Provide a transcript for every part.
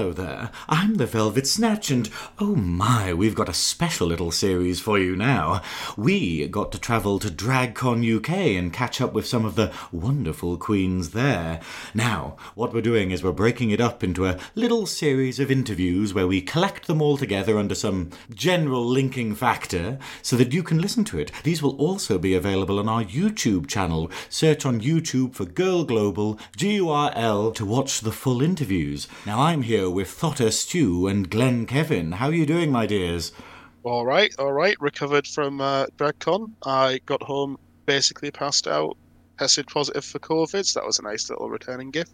hello there. I'm the Velvet Snatch, and oh my, we've got a special little series for you now. We got to travel to DragCon UK and catch up with some of the wonderful queens there. Now, what we're doing is we're breaking it up into a little series of interviews where we collect them all together under some general linking factor so that you can listen to it. These will also be available on our YouTube channel. Search on YouTube for Gurl Global, G U R L, to watch the full interviews. Now, I'm here with Thotter Stu and Glenn Kevin. How are you doing, my dears? All right, all right. Recovered from uh, DragCon. I got home basically passed out, tested positive for COVID. So that was a nice little returning gift.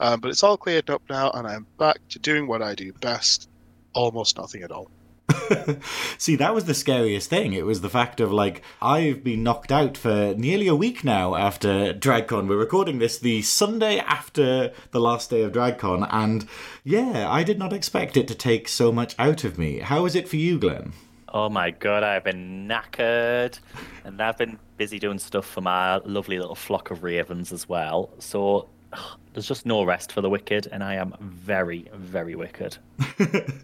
Um, but it's all cleared up now, and I'm back to doing what I do best almost nothing at all. See, that was the scariest thing. It was the fact of like, I've been knocked out for nearly a week now after DragCon. We're recording this the Sunday after the last day of DragCon, and yeah, I did not expect it to take so much out of me. How is it for you, Glenn? Oh my god, I've been knackered, and I've been busy doing stuff for my lovely little flock of ravens as well. So there's just no rest for the wicked, and I am very, very wicked.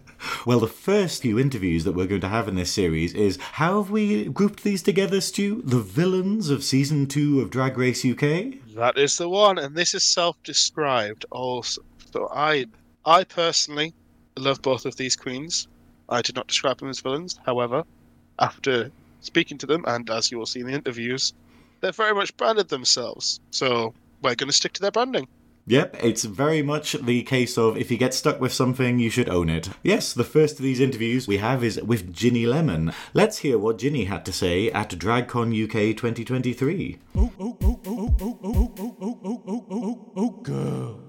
well, the first few interviews that we're going to have in this series is how have we grouped these together, Stu? The villains of season two of Drag Race UK? That is the one, and this is self described also. So I I personally love both of these queens. I did not describe them as villains. However, after speaking to them, and as you will see in the interviews, they're very much branded themselves. So we're going to stick to their branding. Yep, it's very much the case of if you get stuck with something, you should own it. Yes, the first of these interviews we have is with Ginny Lemon. Let's hear what Ginny had to say at DragCon UK 2023. Oh, oh, oh, oh, oh, oh, oh, oh, oh, oh, oh, oh, oh, girl.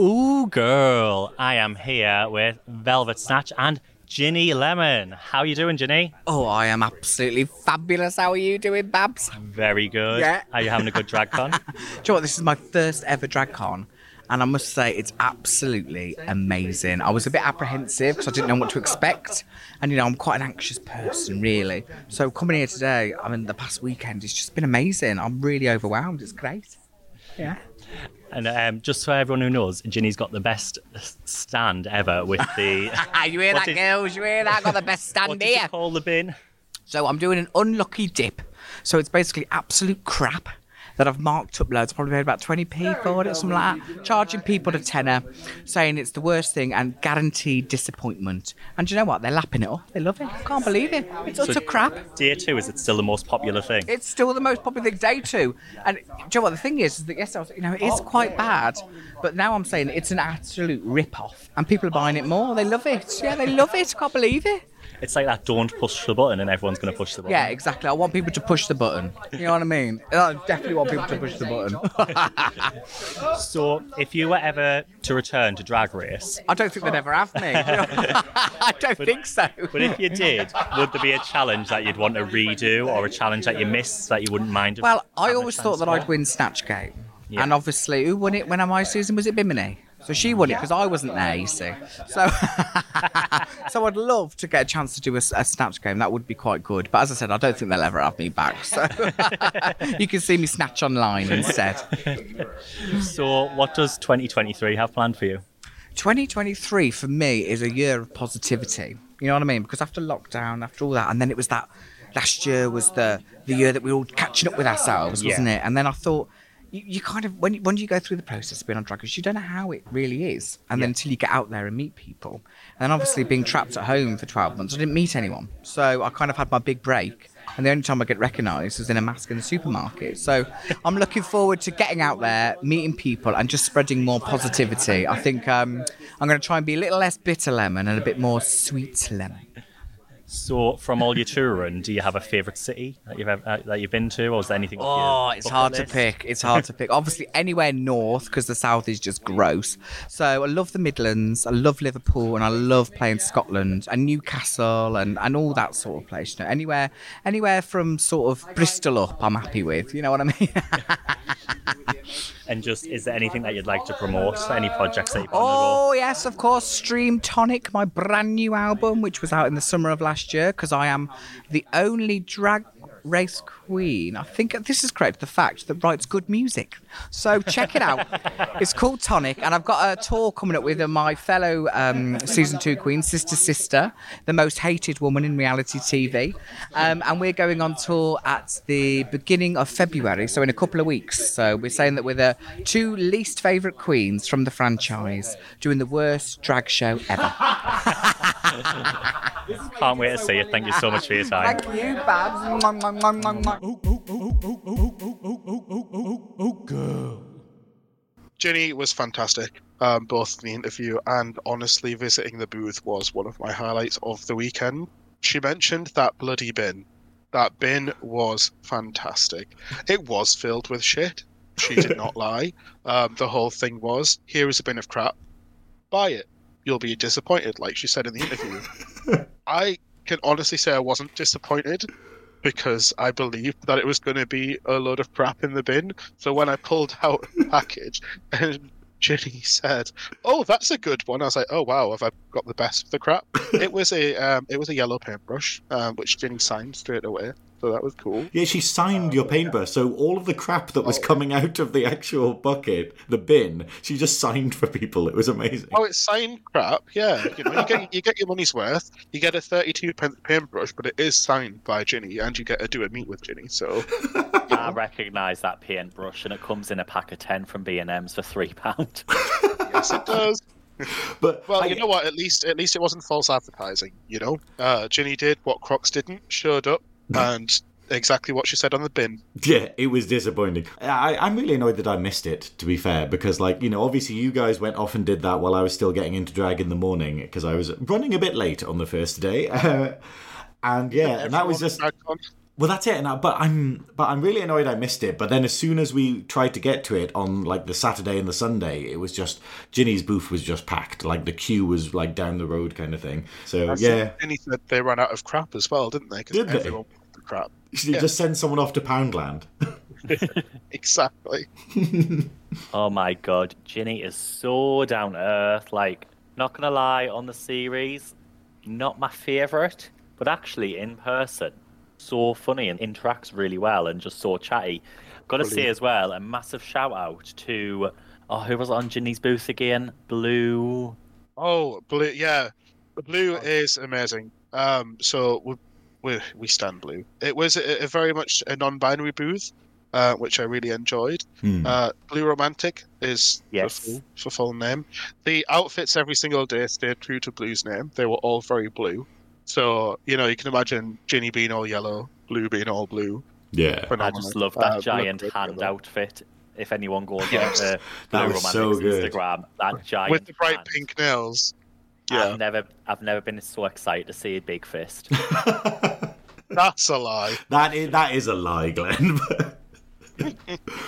Ooh, girl. I am here with Velvet Snatch and Ginny Lemon. How are you doing, Ginny? Oh, I am absolutely fabulous. How are you doing, Babs? Very good. Yeah. Are you having a good drag con? Do you know what? This is my first ever drag con. And I must say, it's absolutely amazing. I was a bit apprehensive because I didn't know what to expect. And, you know, I'm quite an anxious person, really. So coming here today, I mean, the past weekend, it's just been amazing. I'm really overwhelmed. It's great. Yeah. And um, just for everyone who knows, Ginny's got the best stand ever with the. you hear that, did, girls? You hear that? got the best stand what here. What call the bin? So I'm doing an unlucky dip. So it's basically absolute crap that I've marked up loads. Probably paid about 20p for it, something like that. Charging people a tenner, saying it's the worst thing and guaranteed disappointment. And do you know what? They're lapping it up. They love it. I can't believe it. It's so utter crap. Day two, is it still the most popular thing? It's still the most popular thing. Day two. And do you know what? The thing is, is that yes, was, you know, it is quite bad. But now I'm saying it's an absolute rip off. And people are buying it more. They love it. Yeah, they love it. I can't believe it it's like that don't push the button and everyone's going to push the button. Yeah, exactly. I want people to push the button. You know what I mean? I definitely want people to push the button. so, if you were ever to return to Drag Race, I don't think they'd ever have me. I don't but, think so. But if you did, would there be a challenge that you'd want to redo or a challenge that you missed that you wouldn't mind? Well, I always thought that I'd win Snatch Game. Yeah. And obviously, who won it when am I season? Was it Bimini? So she won it because I wasn't there, you see. So, so I'd love to get a chance to do a, a snatch game. That would be quite good. But as I said, I don't think they'll ever have me back. So you can see me snatch online instead. So, what does 2023 have planned for you? 2023 for me is a year of positivity. You know what I mean? Because after lockdown, after all that, and then it was that last year was the the year that we were all catching up with ourselves, wasn't yeah. it? And then I thought you, you kind of when when you go through the process of being on drug use, you don't know how it really is, and yeah. then until you get out there and meet people. And then obviously being trapped at home for twelve months, I didn't meet anyone, so I kind of had my big break. And the only time I get recognised is in a mask in the supermarket. So I'm looking forward to getting out there, meeting people, and just spreading more positivity. I think um, I'm going to try and be a little less bitter lemon and a bit more sweet lemon. So, from all your touring, do you have a favourite city that you've ever, uh, that you've been to, or is there anything? Oh, it's hard list? to pick. It's hard to pick. Obviously, anywhere north because the south is just gross. So, I love the Midlands. I love Liverpool, and I love playing Scotland and Newcastle and, and all that sort of place. You know, anywhere anywhere from sort of Bristol up, I'm happy with. You know what I mean? And just, is there anything that you'd like to promote? Any projects that you've Oh, yes, of course. Stream Tonic, my brand new album, which was out in the summer of last year, because I am the only drag race queen. I think this is correct. The fact that writes good music. So check it out. it's called Tonic, and I've got a tour coming up with my fellow um, season two queen, Sister Sister, the most hated woman in reality TV, um, and we're going on tour at the beginning of February, so in a couple of weeks. So we're saying that we're the two least favourite queens from the franchise, doing the worst drag show ever. Can't wait to see it. Thank you so much for your time. Thank you, Babs. Mwah, mwah, mwah, mwah, mwah. Ginny was fantastic, um, both the interview and honestly visiting the booth was one of my highlights of the weekend. She mentioned that bloody bin. That bin was fantastic. It was filled with shit. She did not lie. Um, the whole thing was here is a bin of crap. Buy it. You'll be disappointed, like she said in the interview. I can honestly say I wasn't disappointed because I believed that it was going to be a load of crap in the bin. So when I pulled out the package and Ginny said, "Oh, that's a good one," I was like, "Oh wow, have I got the best of the crap?" it was a um, it was a yellow paintbrush, um, which Ginny signed straight away. So that was cool. Yeah, she signed your paintbrush, so all of the crap that was coming out of the actual bucket, the bin, she just signed for people. It was amazing. Oh, it's signed crap. Yeah, you know, you get you get your money's worth. You get a thirty-two pence paintbrush, but it is signed by Ginny, and you get to do a meet with Ginny. So I recognise that paintbrush, and it comes in a pack of ten from B and M's for three pound. yes, it does. But Well, I- you know what? At least at least it wasn't false advertising. You know, uh, Ginny did what Crocs didn't. Showed up and exactly what she said on the bin. Yeah, it was disappointing. I, I'm really annoyed that I missed it, to be fair, because, like, you know, obviously you guys went off and did that while I was still getting into drag in the morning, because I was running a bit late on the first day. and yeah, and that was just. Well, that's it. And I, but I'm, but I'm really annoyed I missed it. But then, as soon as we tried to get to it on like the Saturday and the Sunday, it was just Ginny's booth was just packed. Like the queue was like down the road, kind of thing. So yeah, Ginny said they ran out of crap as well, didn't they? Did they? everyone wanted the crap. should you just send someone off to Poundland? Exactly. oh my god, Ginny is so down to earth. Like, not gonna lie, on the series, not my favourite, but actually in person, so funny and interacts really well and just so chatty. Gotta say as well, a massive shout out to oh, who was on Ginny's booth again? Blue. Oh, blue. Yeah, the blue is amazing. Um, so we we we stand blue. It was a, a very much a non-binary booth, uh, which I really enjoyed. Hmm. Uh, blue romantic is Yes. the full, for full name. The outfits every single day stayed true to Blue's name. They were all very blue. So you know you can imagine Ginny being all yellow, Blue being all blue. yeah. I just love Uh, that look giant hand look. outfit. If anyone goes Yes. on the That Blue was Romantics so. Instagram, that giant with the bright hand. pink nails. Yeah, I've never, I've never been so excited to see a big fist. that's a lie. That is that is a lie, Glenn.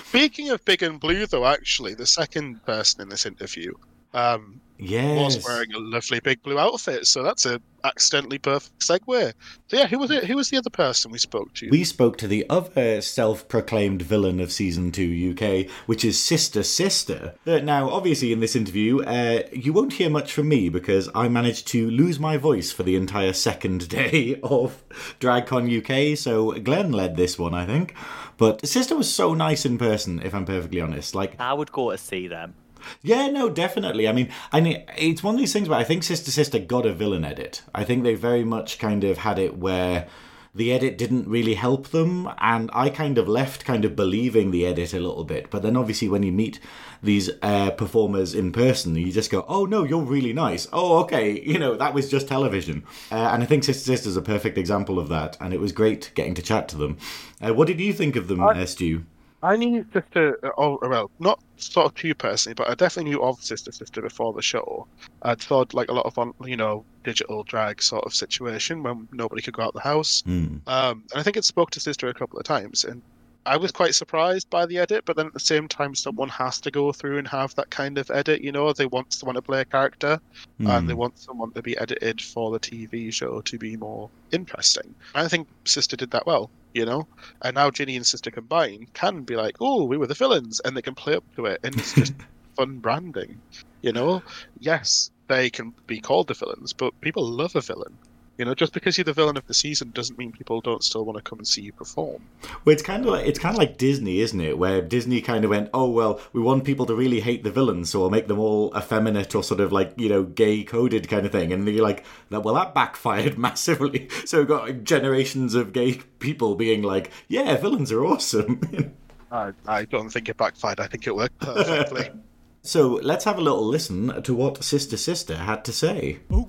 Speaking of big and blue, though, actually, the second person in this interview um, yes. was wearing a lovely big blue outfit, so that's a accidentally perfect segue. So yeah, who was it? Who was the other person we spoke to? We spoke to the other self-proclaimed villain of season two UK, which is Sister Sister. Uh, Now, obviously, in this interview, uh, you won't hear much from me because I managed to lose my voice for the entire second day of DragCon UK. So Glenn led this one, I think. But Sister was so nice in person, if I'm perfectly honest. Like, I would go to see them. Yeah, no, definitely. I mean, I mean, it's one of these things where I think Sister Sister got a villain edit. I think they very much kind of had it where the edit didn't really help them, and I kind of left kind of believing the edit a little bit. But then obviously, when you meet these uh, performers in person, you just go, "Oh no, you're really nice." Oh, okay, you know that was just television, uh, and I think Sister Sister is a perfect example of that. And it was great getting to chat to them. Uh, what did you think of them, uh, Stu? I knew Sister, uh, oh, well, not sort of you personally, but I definitely knew of Sister Sister before the show. I'd thought like a lot of on, you know, digital drag sort of situation when nobody could go out the house. Hmm. Um, and I think it spoke to Sister a couple of times, and I was quite surprised by the edit. But then at the same time, someone has to go through and have that kind of edit. You know, they want someone to play a character, and they want someone to be edited for the TV show to be more interesting. And I think Sister did that well. You know, and now Ginny and Sister Combine can be like, oh, we were the villains, and they can play up to it, and it's just fun branding. You know, yes, they can be called the villains, but people love a villain. You know, just because you're the villain of the season doesn't mean people don't still want to come and see you perform. Well, it's kind of like it's kind of like Disney, isn't it? Where Disney kind of went, "Oh well, we want people to really hate the villains, so we'll make them all effeminate or sort of like you know gay coded kind of thing." And you're like, "That well, that backfired massively." So we've got generations of gay people being like, "Yeah, villains are awesome." I, I don't think it backfired. I think it worked perfectly. so let's have a little listen to what Sister Sister had to say. Ooh,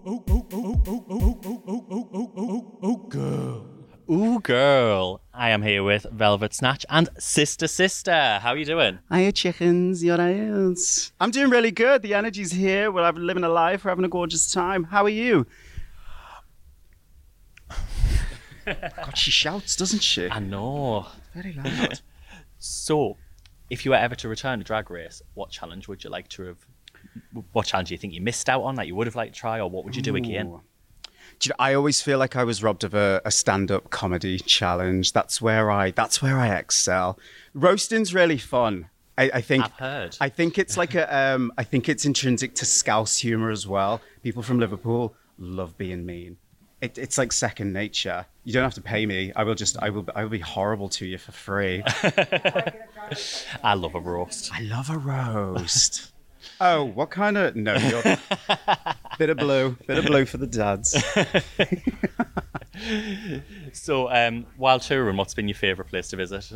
girl. Ooh, girl. I am here with Velvet Snatch and Sister Sister. How are you doing? Hiya, chickens. Your eyes. I'm doing really good. The energy's here. We're living a life. We're having a gorgeous time. How are you? God, she shouts, doesn't she? I know. Very loud. So, if you were ever to return to Drag Race, what challenge would you like to have? What challenge do you think you missed out on that you would have liked to try, or what would you do again? Do you know, I always feel like I was robbed of a, a stand-up comedy challenge. That's where I. That's where I excel. Roasting's really fun. I, I think. I've heard. I think it's like a. Um, I think it's intrinsic to Scouse humor as well. People from Liverpool love being mean. It, it's like second nature. You don't have to pay me. I will just. I will. I will be horrible to you for free. I love a roast. I love a roast. oh, what kind of? No, you're... bit of blue. Bit of blue for the dads. So, um, while touring, what's been your favourite place to visit?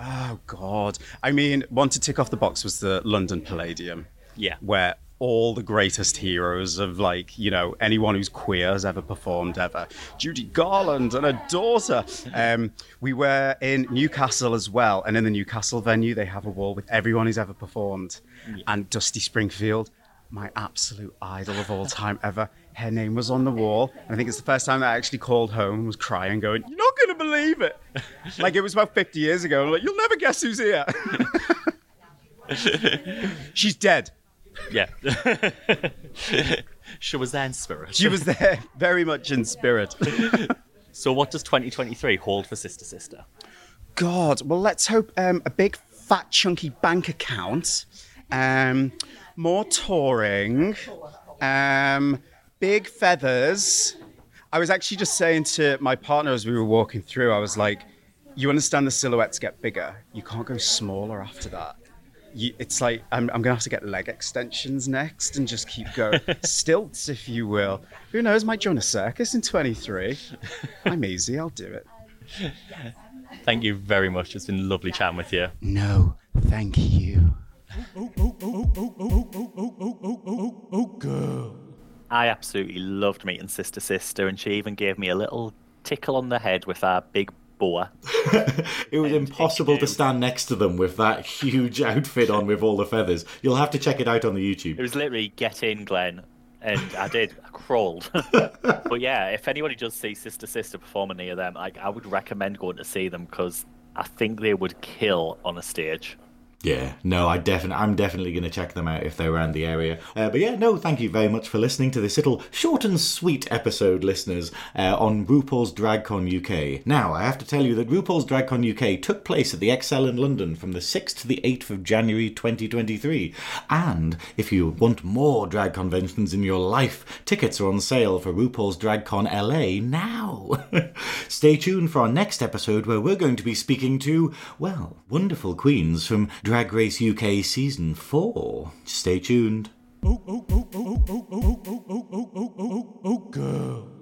Oh God! I mean, one to tick off the box was the London Palladium. Yeah. where all the greatest heroes of like you know anyone who's queer has ever performed ever. Judy garland and her daughter. Um, we were in newcastle as well and in the newcastle venue they have a wall with everyone who's ever performed. And dusty springfield my absolute idol of all time ever. Her name was on the wall and i think it's the first time that i actually called home and was crying going you're not going to believe it. Like it was about 50 years ago I'm like you'll never guess who's here. She's dead Yeah. she was there in spirit. She was there very much in spirit. So, what does 2023 hold for Sister Sister? God, well, let's hope um, a big, fat, chunky bank account, um, more touring, um, big feathers. I was actually just saying to my partner as we were walking through, I was like, you understand the silhouettes get bigger. You can't go smaller after that. You, it's like I'm, I'm gonna have to get leg extensions next and just keep going stilts, if you will. Who knows? Might join a circus in 23. I'm easy. I'll do it. Thank you very much. It's been lovely chatting with you. No, thank you. Oh girl I absolutely loved meeting Sister Sister, and she even gave me a little tickle on the head with our big boa. It was impossible to stand next to them with that huge outfit on with all the feathers. You'll have to check it out on the YouTube. It was literally get in, Glenn. And I did. I crawled. but yeah, if anybody does see Sister Sister performing near them, like I would recommend going to see them because I think they would kill on a stage. Yeah, no, I definitely, I'm definitely going to check them out if they're around the area. Uh, but yeah, no, thank you very much for listening to this little short and sweet episode, listeners, uh, on RuPaul's DragCon UK. Now, I have to tell you that RuPaul's DragCon UK took place at the Excel in London from the 6th to the 8th of January 2023. And if you want more drag conventions in your life, tickets are on sale for RuPaul's DragCon LA now. Stay tuned for our next episode where we're going to be speaking to, well, wonderful queens from Drag Drag Race UK Season 4. Stay tuned. Oh, oh, oh, oh, oh, oh, oh, oh, oh, oh, oh, oh, oh.